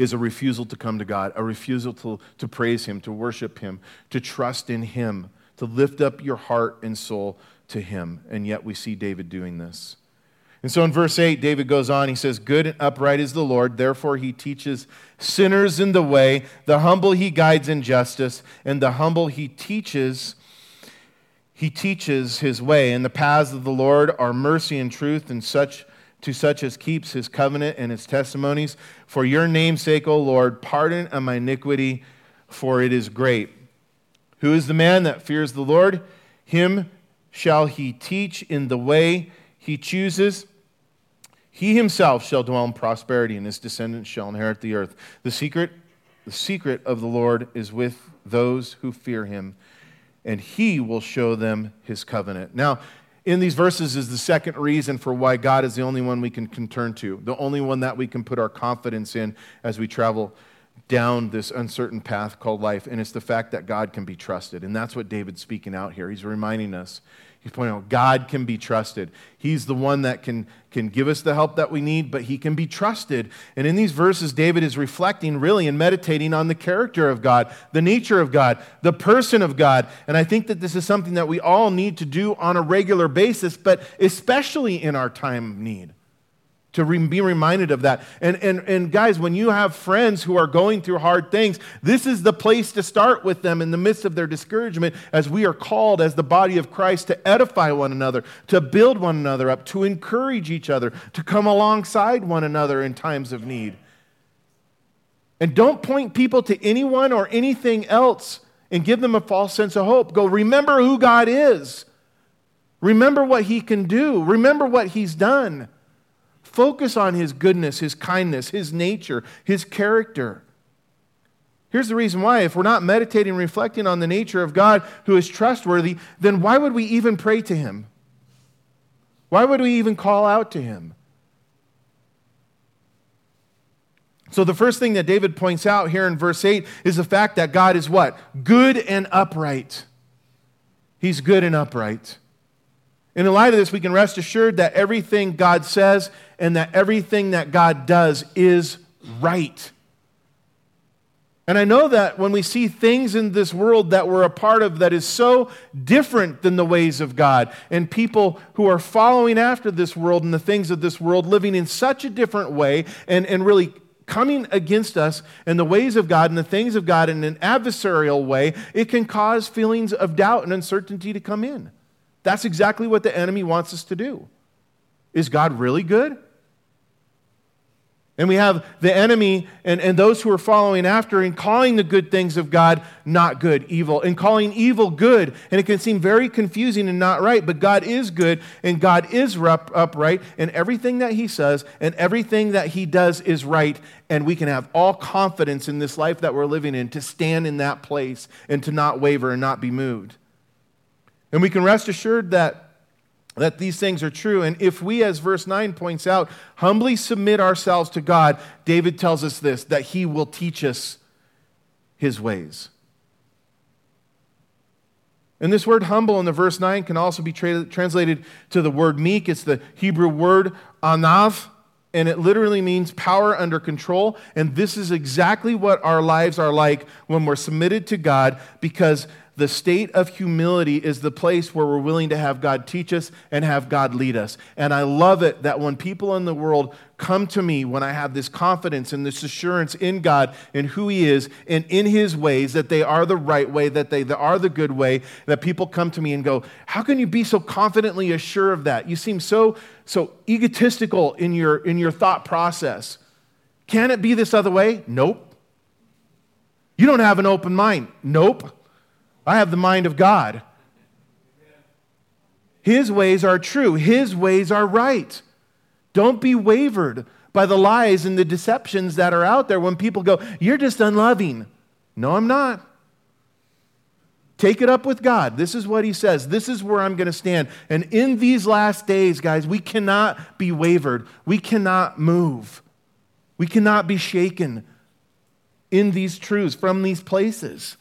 is a refusal to come to God, a refusal to, to praise Him, to worship Him, to trust in Him, to lift up your heart and soul to Him. And yet we see David doing this. And so in verse 8, David goes on, he says, Good and upright is the Lord, therefore he teaches sinners in the way, the humble he guides in justice, and the humble he teaches. He teaches his way, and the paths of the Lord are mercy and truth, and such to such as keeps his covenant and his testimonies. For your name's sake, O Lord, pardon of my iniquity, for it is great. Who is the man that fears the Lord? Him shall he teach in the way he chooses. He himself shall dwell in prosperity, and his descendants shall inherit the earth. The secret, the secret of the Lord is with those who fear him, and he will show them his covenant. Now, in these verses is the second reason for why God is the only one we can, can turn to, the only one that we can put our confidence in as we travel down this uncertain path called life. And it's the fact that God can be trusted. And that's what David's speaking out here. He's reminding us He's pointing out God can be trusted. He's the one that can, can give us the help that we need, but he can be trusted. And in these verses, David is reflecting really and meditating on the character of God, the nature of God, the person of God. And I think that this is something that we all need to do on a regular basis, but especially in our time of need to re- be reminded of that. And, and, and guys, when you have friends who are going through hard things, this is the place to start with them in the midst of their discouragement as we are called as the body of Christ to edify one another, to build one another up, to encourage each other, to come alongside one another in times of need. And don't point people to anyone or anything else and give them a false sense of hope. Go, remember who God is. Remember what He can do. Remember what He's done. Focus on his goodness, his kindness, his nature, his character. Here's the reason why. If we're not meditating, reflecting on the nature of God who is trustworthy, then why would we even pray to him? Why would we even call out to him? So, the first thing that David points out here in verse 8 is the fact that God is what? Good and upright. He's good and upright. And in light of this, we can rest assured that everything God says and that everything that God does is right. And I know that when we see things in this world that we're a part of that is so different than the ways of God, and people who are following after this world and the things of this world, living in such a different way and, and really coming against us and the ways of God and the things of God in an adversarial way, it can cause feelings of doubt and uncertainty to come in. That's exactly what the enemy wants us to do. Is God really good? And we have the enemy and, and those who are following after and calling the good things of God not good, evil, and calling evil good. And it can seem very confusing and not right, but God is good and God is upright, and everything that He says and everything that He does is right. And we can have all confidence in this life that we're living in to stand in that place and to not waver and not be moved. And we can rest assured that, that these things are true. And if we, as verse 9 points out, humbly submit ourselves to God, David tells us this that he will teach us his ways. And this word humble in the verse 9 can also be tra- translated to the word meek. It's the Hebrew word anav, and it literally means power under control. And this is exactly what our lives are like when we're submitted to God because the state of humility is the place where we're willing to have God teach us and have God lead us. And I love it that when people in the world come to me, when I have this confidence and this assurance in God and who He is and in His ways, that they are the right way, that they are the good way, that people come to me and go, How can you be so confidently assured of that? You seem so, so egotistical in your, in your thought process. Can it be this other way? Nope. You don't have an open mind. Nope. I have the mind of God. His ways are true, His ways are right. Don't be wavered by the lies and the deceptions that are out there when people go, You're just unloving. No, I'm not. Take it up with God. This is what He says. This is where I'm going to stand. And in these last days, guys, we cannot be wavered. We cannot move. We cannot be shaken in these truths from these places.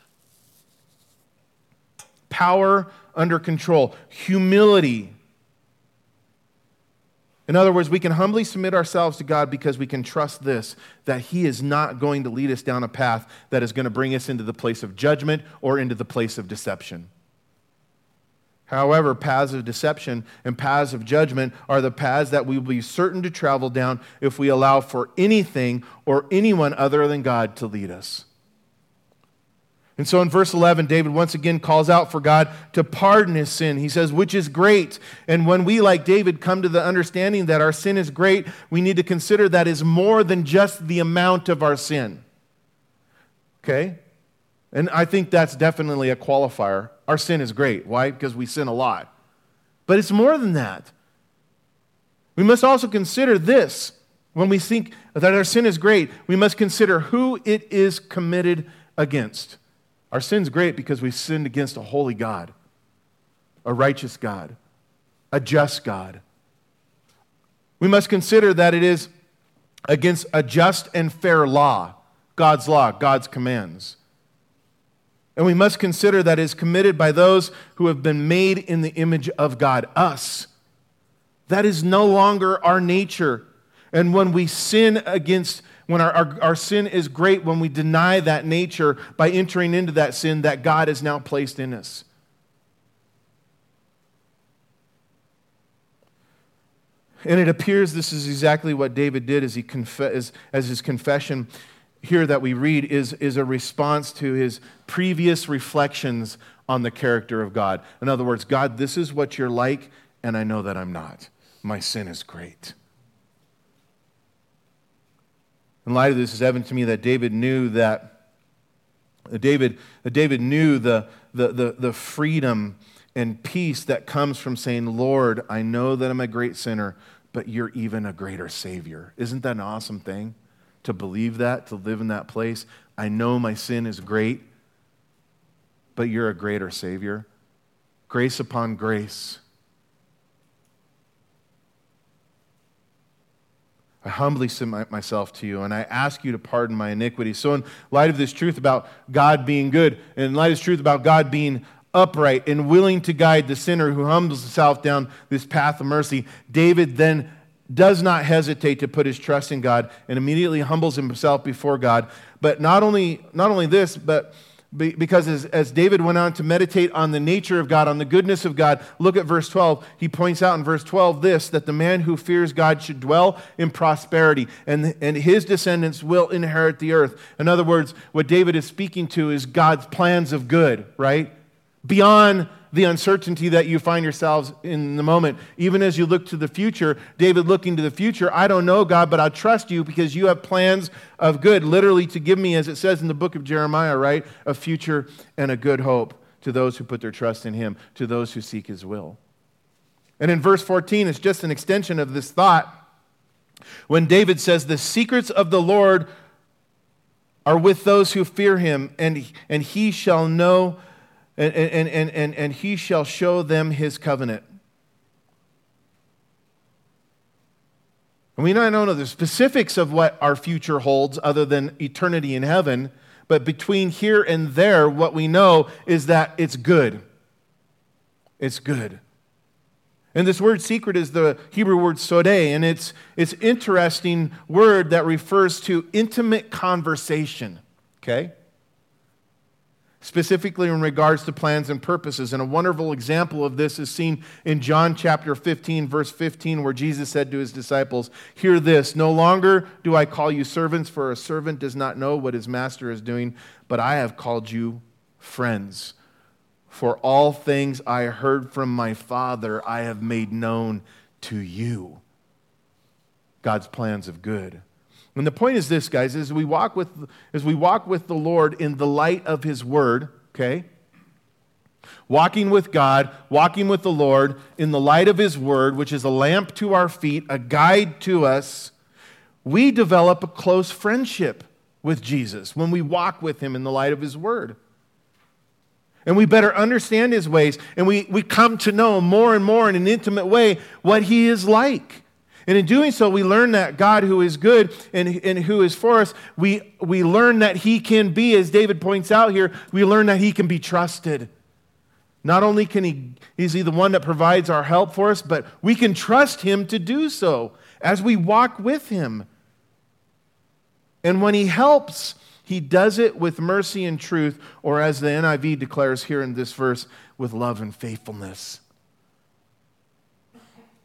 Power under control, humility in other words, we can humbly submit ourselves to God because we can trust this that He is not going to lead us down a path that is going to bring us into the place of judgment or into the place of deception. However, paths of deception and paths of judgment are the paths that we will be certain to travel down if we allow for anything or anyone other than God to lead us. And so in verse 11, David once again calls out for God to pardon his sin. He says, which is great. And when we, like David, come to the understanding that our sin is great, we need to consider that is more than just the amount of our sin. Okay? And I think that's definitely a qualifier. Our sin is great. Why? Because we sin a lot. But it's more than that. We must also consider this. When we think that our sin is great, we must consider who it is committed against. Our sin's great because we sinned against a holy God, a righteous God, a just God. We must consider that it is against a just and fair law, God's law, God's commands. And we must consider that it is committed by those who have been made in the image of God, us. That is no longer our nature. And when we sin against when our, our, our, sin is great, when we deny that nature by entering into that sin that God has now placed in us. And it appears this is exactly what David did as, he as, as his confession here that we read is, is a response to his previous reflections on the character of God. In other words, God, this is what you're like, and I know that I'm not. My sin is great. In light of this, it's evident to me that David knew that David, David knew the, the, the, the freedom and peace that comes from saying, Lord, I know that I'm a great sinner, but you're even a greater Savior. Isn't that an awesome thing? To believe that, to live in that place. I know my sin is great, but you're a greater Savior. Grace upon grace. I humbly submit myself to you, and I ask you to pardon my iniquity. So, in light of this truth about God being good, and in light of this truth about God being upright and willing to guide the sinner who humbles himself down this path of mercy, David then does not hesitate to put his trust in God and immediately humbles himself before God. But not only, not only this, but because as, as David went on to meditate on the nature of God, on the goodness of God, look at verse 12. He points out in verse 12 this that the man who fears God should dwell in prosperity, and, and his descendants will inherit the earth. In other words, what David is speaking to is God's plans of good, right? Beyond the uncertainty that you find yourselves in the moment. Even as you look to the future, David looking to the future, I don't know, God, but I trust you because you have plans of good, literally to give me, as it says in the book of Jeremiah, right, a future and a good hope to those who put their trust in him, to those who seek his will. And in verse 14, it's just an extension of this thought. When David says, The secrets of the Lord are with those who fear him, and, and he shall know and, and, and, and, and he shall show them his covenant. And we don't know the specifics of what our future holds other than eternity in heaven, but between here and there, what we know is that it's good. It's good. And this word secret is the Hebrew word sodeh, and it's it's interesting word that refers to intimate conversation. Okay? Specifically in regards to plans and purposes. And a wonderful example of this is seen in John chapter 15, verse 15, where Jesus said to his disciples, Hear this, no longer do I call you servants, for a servant does not know what his master is doing, but I have called you friends. For all things I heard from my Father, I have made known to you. God's plans of good. And the point is this, guys, as we walk with, as we walk with the Lord in the light of his word, okay? walking with God, walking with the Lord in the light of His Word, which is a lamp to our feet, a guide to us, we develop a close friendship with Jesus when we walk with Him in the light of His Word. And we better understand His ways, and we, we come to know more and more in an intimate way what He is like. And in doing so, we learn that God, who is good and, and who is for us, we, we learn that He can be, as David points out here, we learn that He can be trusted. Not only can he, is he the one that provides our help for us, but we can trust him to do so as we walk with him. And when he helps, he does it with mercy and truth, or as the NIV declares here in this verse, with love and faithfulness.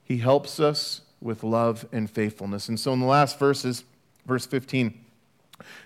He helps us with love and faithfulness. And so in the last verses, verse 15,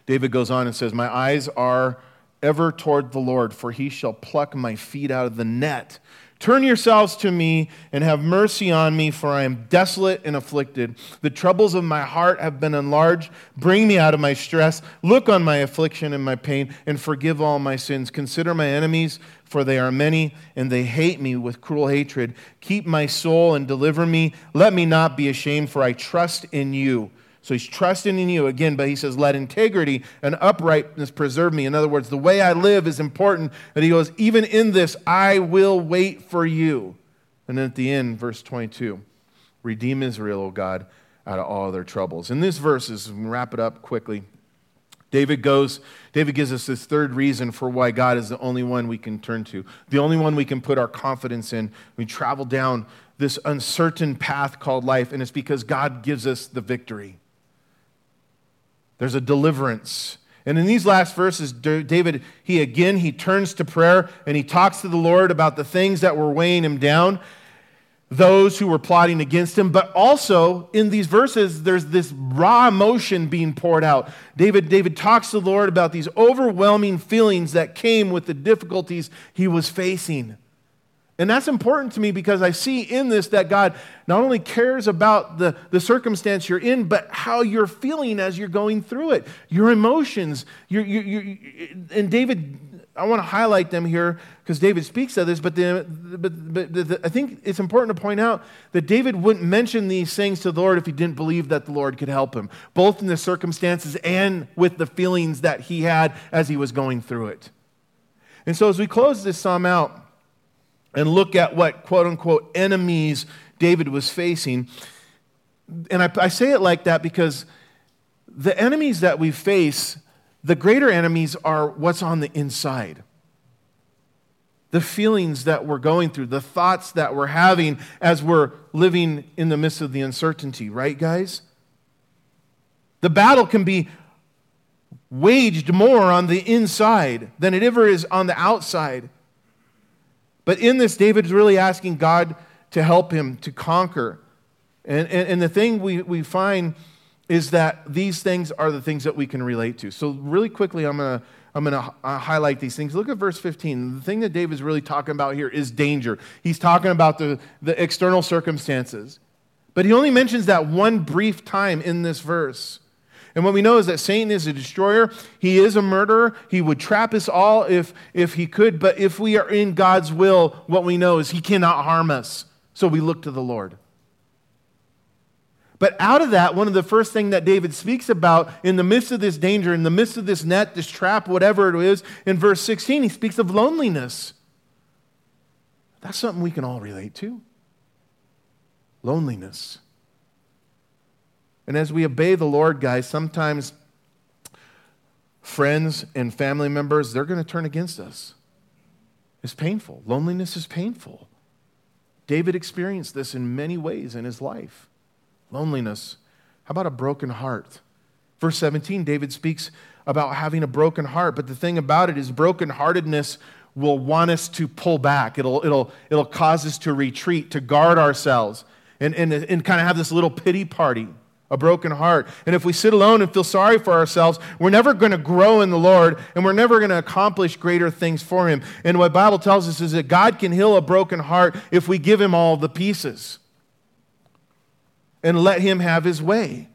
David goes on and says, My eyes are ever toward the Lord, for he shall pluck my feet out of the net. Turn yourselves to me and have mercy on me, for I am desolate and afflicted. The troubles of my heart have been enlarged. Bring me out of my stress. Look on my affliction and my pain, and forgive all my sins. Consider my enemies, for they are many, and they hate me with cruel hatred. Keep my soul and deliver me. Let me not be ashamed, for I trust in you. So he's trusting in you again, but he says, Let integrity and uprightness preserve me. In other words, the way I live is important. That he goes, Even in this, I will wait for you. And then at the end, verse 22 Redeem Israel, O God, out of all their troubles. In this verse, is wrap it up quickly. David goes, David gives us this third reason for why God is the only one we can turn to, the only one we can put our confidence in. We travel down this uncertain path called life, and it's because God gives us the victory. There's a deliverance. And in these last verses, David, he again, he turns to prayer and he talks to the Lord about the things that were weighing him down, those who were plotting against him. But also in these verses, there's this raw emotion being poured out. David, David talks to the Lord about these overwhelming feelings that came with the difficulties he was facing. And that's important to me because I see in this that God not only cares about the, the circumstance you're in, but how you're feeling as you're going through it, your emotions. Your, your, your, and David, I want to highlight them here because David speaks of this, but, the, but, but the, I think it's important to point out that David wouldn't mention these things to the Lord if he didn't believe that the Lord could help him, both in the circumstances and with the feelings that he had as he was going through it. And so as we close this psalm out, and look at what quote unquote enemies David was facing. And I, I, say it like that because the enemies that we face, the greater enemies are what's on the inside. The feelings that we're going through, the thoughts that we're having as we're living in the midst of the uncertainty, right, guys? The battle can be waged more on the inside than it ever is on the outside. But in this, David is really asking God to help him to conquer. And, and, and, the thing we, we find is that these things are the things that we can relate to. So, really quickly, I'm going to I'm going to uh, highlight these things. Look at verse 15. The thing that David's really talking about here is danger. He's talking about the, the external circumstances. But he only mentions that one brief time in this verse. And what we know is that Satan is a destroyer. He is a murderer. He would trap us all if, if he could. But if we are in God's will, what we know is he cannot harm us. So we look to the Lord. But out of that, one of the first things that David speaks about in the midst of this danger, in the midst of this net, this trap, whatever it is, in verse 16, he speaks of loneliness. That's something we can all relate to. Loneliness. And as we obey the Lord, guys, sometimes friends and family members, they're going to turn against us. It's painful. Loneliness is painful. David experienced this in many ways in his life. Loneliness. How about a broken heart? Verse 17, David speaks about having a broken heart, but the thing about it is brokenheartedness will want us to pull back. It'll, it'll, it'll cause us to retreat, to guard ourselves, and, and, and kind of have this little pity party a broken heart. And if we sit alone and feel sorry for ourselves, we're never going to grow in the Lord and we're never going to accomplish greater things for him. And what Bible tells us is that God can heal a broken heart if we give him all the pieces and let him have his way.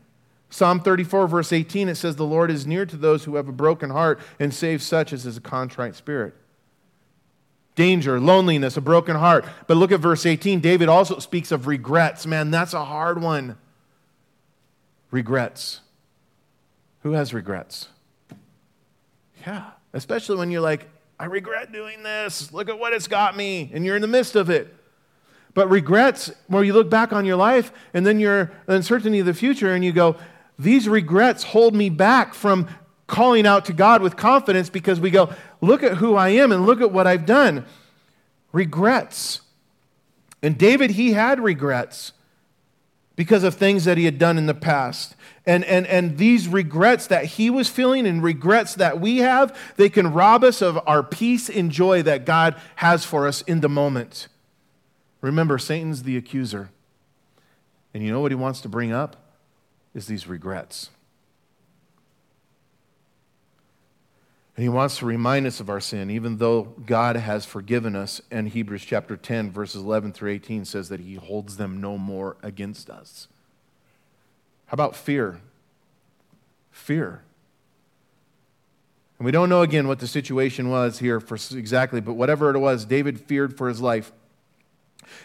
Psalm 34 verse 18 it says the Lord is near to those who have a broken heart and saves such as is a contrite spirit. danger, loneliness, a broken heart. But look at verse 18. David also speaks of regrets. Man, that's a hard one. Regrets. Who has regrets? Yeah, especially when you're like, I regret doing this. Look at what it's got me. And you're in the midst of it. But regrets, where you look back on your life and then your uncertainty of the future and you go, these regrets hold me back from calling out to God with confidence because we go, look at who I am and look at what I've done. Regrets. And David, he had regrets because of things that he had done in the past. And, and, and these regrets that he was feeling and regrets that we have, they can rob us of our peace and joy that God has for us in the moment. Remember, Satan's the accuser. And you know what he wants to bring up? Is these regrets. And he wants to remind us of our sin, even though God has forgiven us. And Hebrews chapter 10, verses 11 through 18 says that he holds them no more against us. How about fear? Fear. And we don't know again what the situation was here for exactly, but whatever it was, David feared for his life.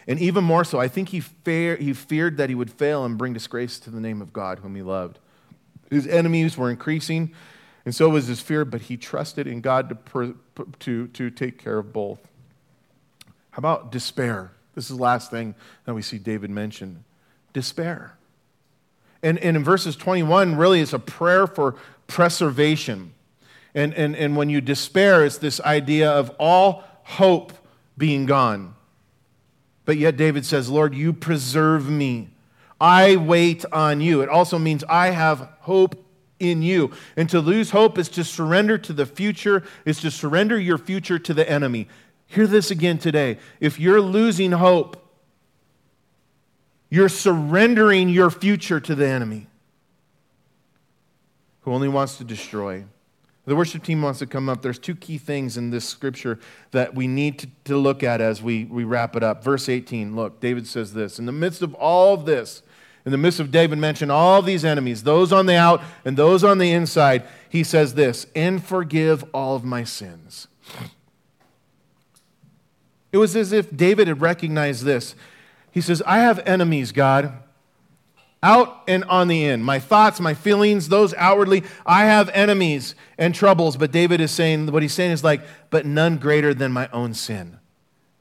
And even more so, I think he, fear, he feared that he would fail and bring disgrace to the name of God, whom he loved. His enemies were increasing, and so was his fear, but he trusted in God to, to, to take care of both. How about despair? This is the last thing that we see David mention despair. And, and in verses 21, really, it's a prayer for preservation. And, and, and when you despair, it's this idea of all hope being gone. But yet David says, Lord, you preserve me. I wait on you. It also means I have hope in you. And to lose hope is to surrender to the future, is to surrender your future to the enemy. Hear this again today. If you're losing hope, you're surrendering your future to the enemy who only wants to destroy. The worship team wants to come up. There's two key things in this scripture that we need to, to look at as we, we wrap it up. Verse 18, look, David says this In the midst of all of this, in the midst of David mentioned all these enemies, those on the out and those on the inside, he says this, and forgive all of my sins. It was as if David had recognized this. He says, I have enemies, God out and on the in. My thoughts, my feelings, those outwardly, I have enemies and troubles. But David is saying, what he's saying is like, but none greater than my own sin.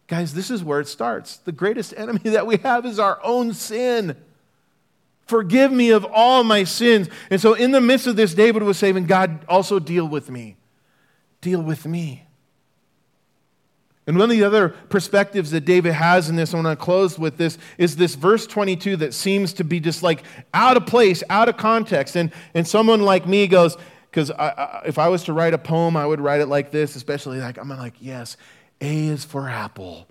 Guys, this is where it starts. The greatest enemy that we have is our own sin. Forgive me of all my sins. And so, in the midst of this, David was saying, God, also deal with me. Deal with me. And one of the other perspectives that David has in this, I want to close with this, is this verse 22 that seems to be just like out of place, out of context. And, and someone like me goes, because if I was to write a poem, I would write it like this, especially like, I'm like, yes, A is for apple,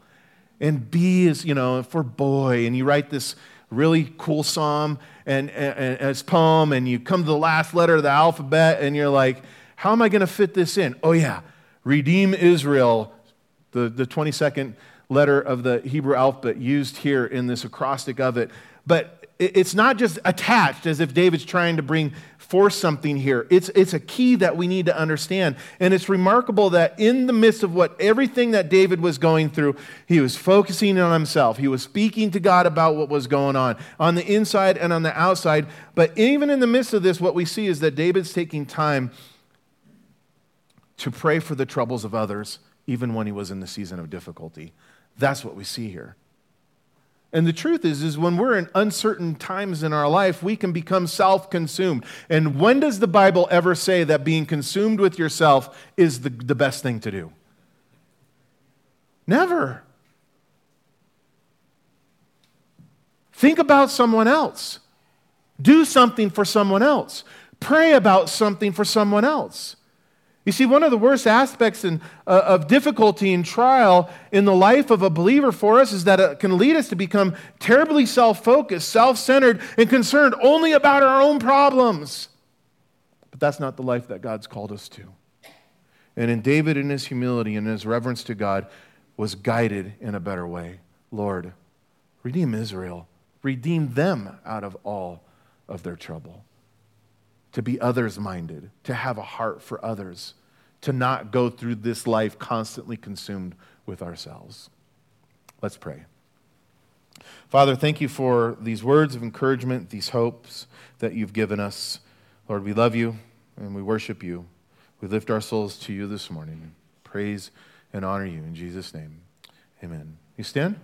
and B is, you know, for boy. And you write this really cool psalm and, and, and as poem, and you come to the last letter of the alphabet, and you're like, how am I going to fit this in? Oh, yeah, redeem Israel the, the 22nd letter of the Hebrew alphabet used here in this acrostic of it. But it's not just attached as if David's trying to bring forth something here. It's, it's a key that we need to understand. And it's remarkable that in the midst of what everything that David was going through, he was focusing on himself. He was speaking to God about what was going on on the inside and on the outside. But even in the midst of this, what we see is that David's taking time to pray for the troubles of others even when he was in the season of difficulty. That's what we see here. And the truth is, is when we're in uncertain times in our life, we can become self-consumed. And when does the Bible ever say that being consumed with yourself is the, the best thing to do? Never. Think about someone else. Do something for someone else. Pray about something for someone else. You see, one of the worst aspects in, uh, of difficulty and trial in the life of a believer for us is that it can lead us to become terribly self focused, self centered, and concerned only about our own problems. But that's not the life that God's called us to. And in David, in his humility and his reverence to God, was guided in a better way. Lord, redeem Israel, redeem them out of all of their trouble to be others minded, to have a heart for others, to not go through this life constantly consumed with ourselves. Let's pray. Father, thank you for these words of encouragement, these hopes that you've given us. Lord, we love you and we worship you. We lift our souls to you this morning. Praise and honor you in Jesus' name. Amen. You stand?